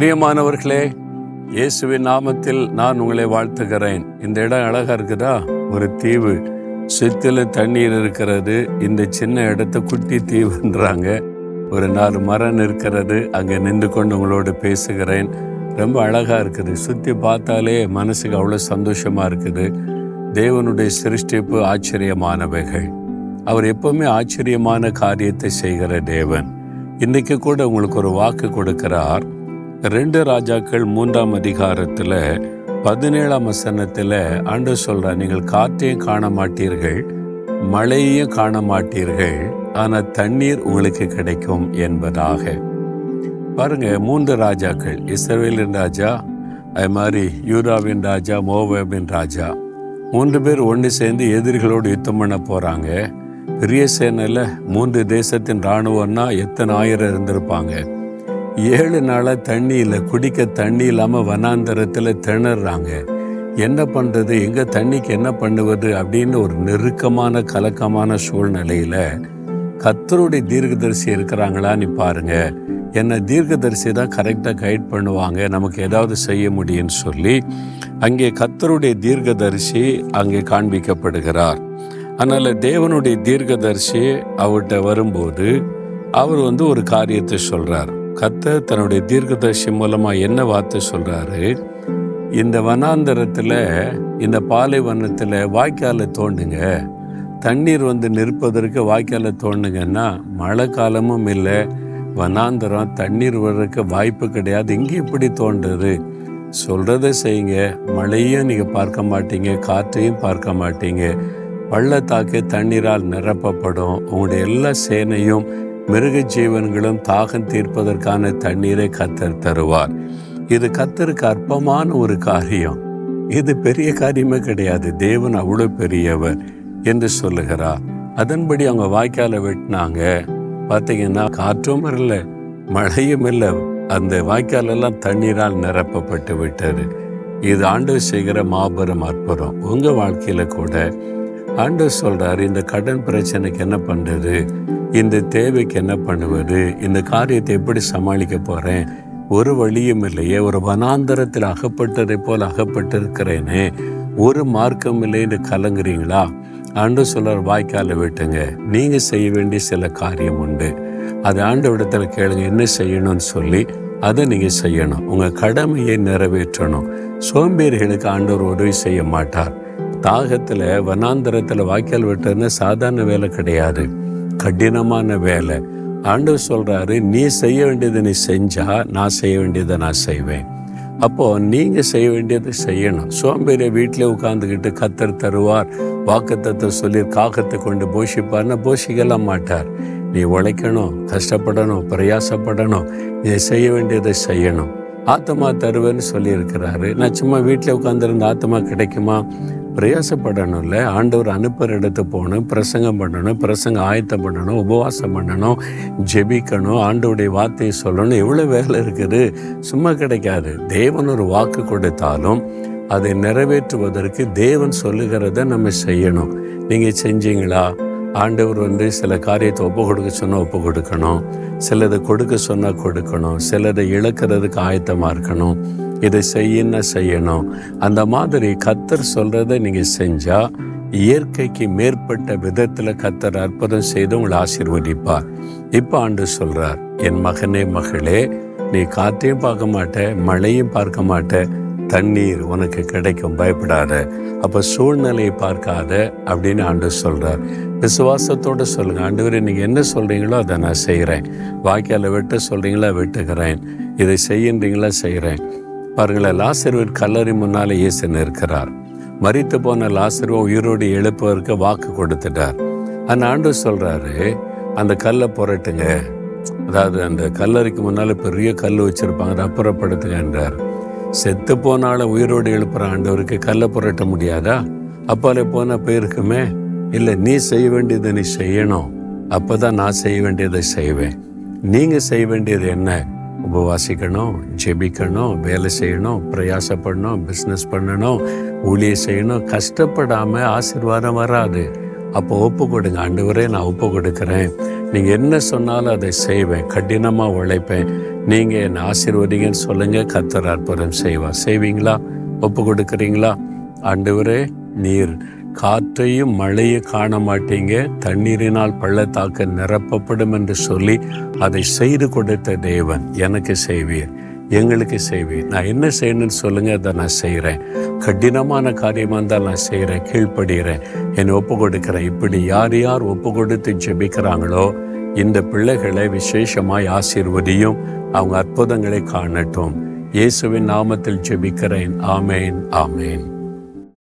பிரியமானவர்களே இயேசுவின் நாமத்தில் நான் உங்களை வாழ்த்துகிறேன். இந்த இடம் அழகா இருக்குதா? ஒரு தீவு. சுத்தில தண்ணீர் இருக்கிறது. இந்த சின்ன இடத்த குட்டி தீவுன்றாங்க. ஒரு நாலு மரம் இருக்கிறது. அங்கே நின்று கொண்டு உங்களோடு பேசுகிறேன். ரொம்ப அழகா இருக்குது. சுத்தி பார்த்தாலே மனசுக்கு அவ்வளோ சந்தோஷமா இருக்குது. தேவனுடைய சிருஷ்டிப்பு ஆச்சரியமானவைகள். அவர் எப்பவுமே ஆச்சரியமான காரியத்தை செய்கிற தேவன். இன்னைக்கு கூட உங்களுக்கு ஒரு வாக்கு கொடுக்கிறார். ரெண்டு ராஜாக்கள் மூன்றாம் அதிகாரத்தில் பதினேழாம் வசனத்தில் ஆண்டு சொல்கிறார் நீங்கள் காற்றையும் காண மாட்டீர்கள் மழையையும் காண மாட்டீர்கள் ஆனால் தண்ணீர் உங்களுக்கு கிடைக்கும் என்பதாக. பாருங்க மூன்று ராஜாக்கள் இஸ்ரவேலின் ராஜா அது மாதிரி யூராவின் ராஜா மோவாபின் ராஜா மூன்று பேர் ஒன்று சேர்ந்து எதிரிகளோடு யுத்தம் பண்ண போகிறாங்க பெரிய சேனையில் மூன்று தேசத்தின் இராணுவம்னா எத்தனை ஆயிரம் இருந்திருப்பாங்க. ஏழு நாளாக தண்ணி இல்லை குடிக்க தண்ணி இல்லாமல் வனாந்தரத்தில் திணறாங்க. என்ன பண்ணுறது எங்கள் தண்ணிக்கு என்ன பண்ணுவது? அப்படின்னு ஒரு நெருக்கமான கலக்கமான சூழ்நிலையில் கத்தருடைய தீர்க்கதரிசி இருக்கிறாங்களான்னு பாருங்க. என்னை தீர்க்கதரிசி தான் கரெக்டாக கைட் பண்ணுவாங்க. நமக்கு ஏதாவது செய்ய முடியும்னு சொல்லி அங்கே கத்தருடைய தீர்க்கதரிசி அங்கே காண்பிக்கப்படுகிறார். அதனால் தேவனுடைய தீர்க்கதரிசி அவர்கிட்ட வரும்போது அவர் வந்து ஒரு காரியத்தை சொல்கிறார் கத்த தன்னுடைய தீர்க்கதரிசி மூலமா என்ன வார்த்தை சொல்றாரு? இந்த வனாந்தரத்துல இந்த பாலைவனத்துல வாய்க்கால தோண்டுங்க. தண்ணீர் வந்து நிற்பதற்கு வாய்க்கால தோண்டுங்கன்னா மழை காலமும் இல்லை வனாந்தரம் தண்ணீர் வர்றதுக்கு வாய்ப்பு கிடையாது. இங்கே இப்படி தோன்றுது? சொல்றதை செய்யுங்க. மழையும் நீங்க பார்க்க மாட்டீங்க காற்றையும் பார்க்க மாட்டீங்க. பள்ளத்தாக்கு தண்ணீரால் நிரப்பப்படும். உங்களுடைய எல்லா சேனையும் மிருக ஜீவன்களும் தாகம் தீர்ப்பதற்கான தண்ணீரை கத்தர் தருவார். இது கத்தருக்கு அற்பமான ஒரு காரியம். இது பெரிய காரியமே கிடையாது. தேவன் அவ்வளவு பெரியவர் என்று சொல்லுகிறார். அதன்படி அவங்க வாய்க்கால வெட்டினாங்க. பார்த்தீங்கன்னா காற்றும் வரல மழையும் இல்லை. அந்த வாய்க்கால் எல்லாம் தண்ணீரால் நிரப்பப்பட்டு விட்டது. இது ஆண்டு செய்கிற மாபெரும் அற்புதம். உங்க வாழ்க்கையில கூட ஆண்டவர் சொல்றாரு இந்த கடன் பிரச்சனைக்கு என்ன பண்றது? இந்த தேவைக்கு என்ன பண்ணுவது? இந்த காரியத்தை எப்படி சமாளிக்க போறேன்? ஒரு வழியும் இல்லையே ஒரு வனாந்தரத்தில் அகப்பட்டதை போல் அகப்பட்டிருக்கிறேனே. ஒரு மார்க்கம் இல்லைன்னு கலங்குறீங்களா? ஆண்டு சொல்றார் வாய்க்கால விட்டுங்க. நீங்க செய்ய வேண்டிய சில காரியம் உண்டு. அது ஆண்டு இடத்துல கேளுங்க என்ன செய்யணும்னு சொல்லி அதை நீங்க செய்யணும். உங்க கடமையை நிறைவேற்றணும். சோம்பேறிகளுக்கு ஆண்டவர் உதவி செய்ய மாட்டார். தாகத்தில் வனாந்தரத்தில் வாய்க்கால் வெட்டுறதுன்னு சாதாரண வேலை கிடையாது. கடினமான வேலை. ஆண்டவர் சொல்றாரு நீ செய்ய வேண்டியதை நீ செஞ்சால் நான் செய்ய வேண்டியதை நான் செய்வேன். அப்போ நீங்கள் செய்ய வேண்டியதை செய்யணும். சோம்பேறிய வீட்டிலே உட்காந்துக்கிட்டு கத்தர் தருவார் வாக்குத்தத்தை சொல்லி காகத்தை கொண்டு போஷிப்பார்னா போஷிக்கலாம் மாட்டார். நீ உழைக்கணும் கஷ்டப்படணும் பிரயாசப்படணும் நீ செய்ய வேண்டியதை செய்யணும். ஆத்மா தருவேன்னு சொல்லியிருக்கிறாரு. நான் சும்மா வீட்டில் உட்காந்துருந்த ஆத்மா கிடைக்குமா? பிரயாசப்படணும்ல. ஆண்டவர் அனுப்புகிற இடத்து போகணும் பிரசங்கம் பண்ணணும் பிரசங்கம் ஆயத்தம் பண்ணணும் உபவாசம் பண்ணணும் ஜெபிக்கணும் ஆண்டோடைய வார்த்தையை சொல்லணும். எவ்வளோ வேலை இருக்குது? சும்மா கிடைக்காது. தேவன் ஒரு வாக்கு கொடுத்தாலும் அதை நிறைவேற்றுவதற்கு தேவன் சொல்லுகிறத நம்ம செய்யணும். நீங்கள் செஞ்சீங்களா? ஆண்டவர் வந்து சில காரியத்தை ஒப்பு கொடுக்க சொன்னால் ஒப்பு கொடுக்கணும். சிலதை கொடுக்க சொன்னால் கொடுக்கணும். சிலதை இழக்கிறதுக்கு ஆயத்தமாக இருக்கணும். இதை செய்யணும் செய்யணும்? அந்த மாதிரி கத்தர் சொல்கிறத நீங்க செஞ்சா இயற்கைக்கு மேற்பட்ட விதத்துல கத்தர் அற்புதம் செய்து உங்களை ஆசீர்வதிப்பார். இப்ப ஆண்டு சொல்றார் என் மகனே மகளே நீ காற்றையும் பார்க்க மாட்ட மழையும் பார்க்க மாட்ட தண்ணீர் உனக்கு கிடைக்கும் பயப்படாத. அப்ப சூழ்நிலையை பார்க்காத அப்படின்னு ஆண்டு சொல்றார். விசுவாசத்தோட சொல்லுங்க ஆண்டவரே நீங்க என்ன சொல்றீங்களோ அதை நான் செய்கிறேன் வாய்க்கால வெட்ட சொல்றீங்களா விட்டுக்கிறேன் இதை செய்யுன்றீங்களா செய்கிறேன் பாருங்களேன் லாசருவின் கல்லறை முன்னால் இயேசு நிற்கிறார். மறித்து போன லாசருவை உயிரோடு எழுப்பதற்கு வாக்கு கொடுத்துட்டார். அந்த ஆண்டு சொல்கிறாரு அந்த கல்லை புரட்டுங்க. அதாவது அந்த கல்லறைக்கு முன்னால் பெரிய கல் வச்சுருப்பாங்க அதை அப்புறப்படுத்துங்கன்றார் செத்து போனால உயிரோடு எழுப்புற ஆண்டவருக்கு கல்லை புரட்ட முடியாதா? அப்பாலே போன போயிருக்குமே இல்லை நீ செய்ய வேண்டியதை நீ செய்யணும். அப்போ தான் நான் செய்ய வேண்டியதை செய்வேன். நீங்கள் செய்ய வேண்டியது என்ன? உபவாசிக்கணும் ஜெபிக்கணும் வேலை செய்யணும் பிரயாசப்படணும் பிஸ்னஸ் பண்ணணும் ஊழியை செய்யணும். கஷ்டப்படாமல் ஆசீர்வாதம் வராது. அப்போ ஒப்பு கொடுங்க. ஆண்டவரே நான் ஒப்பு கொடுக்குறேன். நீங்கள் என்ன சொன்னாலும் அதை செய்வேன். கடினமாக உழைப்பேன். நீங்கள் என்னை ஆசீர்வதிங்கன்னு சொல்லுங்கள் கத்தர் அற்புதம் செய்வா செய்வீங்களா? ஒப்பு கொடுக்குறீங்களா? ஆண்டவரே நீர் காற்றையும் மழையை காண மாட்டீங்க தண்ணீரினால் பள்ளத்தாக்க நிரப்பப்படும் என்று சொல்லி அதை செய்து கொடுத்த தேவன் எனக்கு செய்வீர் எங்களுக்கு செய்வீர். நான் என்ன செய்யணும்னு சொல்லுங்க அதை நான் செய்கிறேன் கடினமான காரியமாக இருந்தால் நான் செய்கிறேன் கீழ்ப்படுகிறேன். என்னை ஒப்பு கொடுக்கிறேன் இப்படி யார் யார் ஒப்பு கொடுத்து ஜெபிக்கிறாங்களோ இந்த பிள்ளைகளை விசேஷமாய் ஆசீர்வதியும் அவங்க அற்புதங்களை காணட்டும். இயேசுவின் நாமத்தில் ஜெபிக்கிறேன். ஆமேன் ஆமேன்.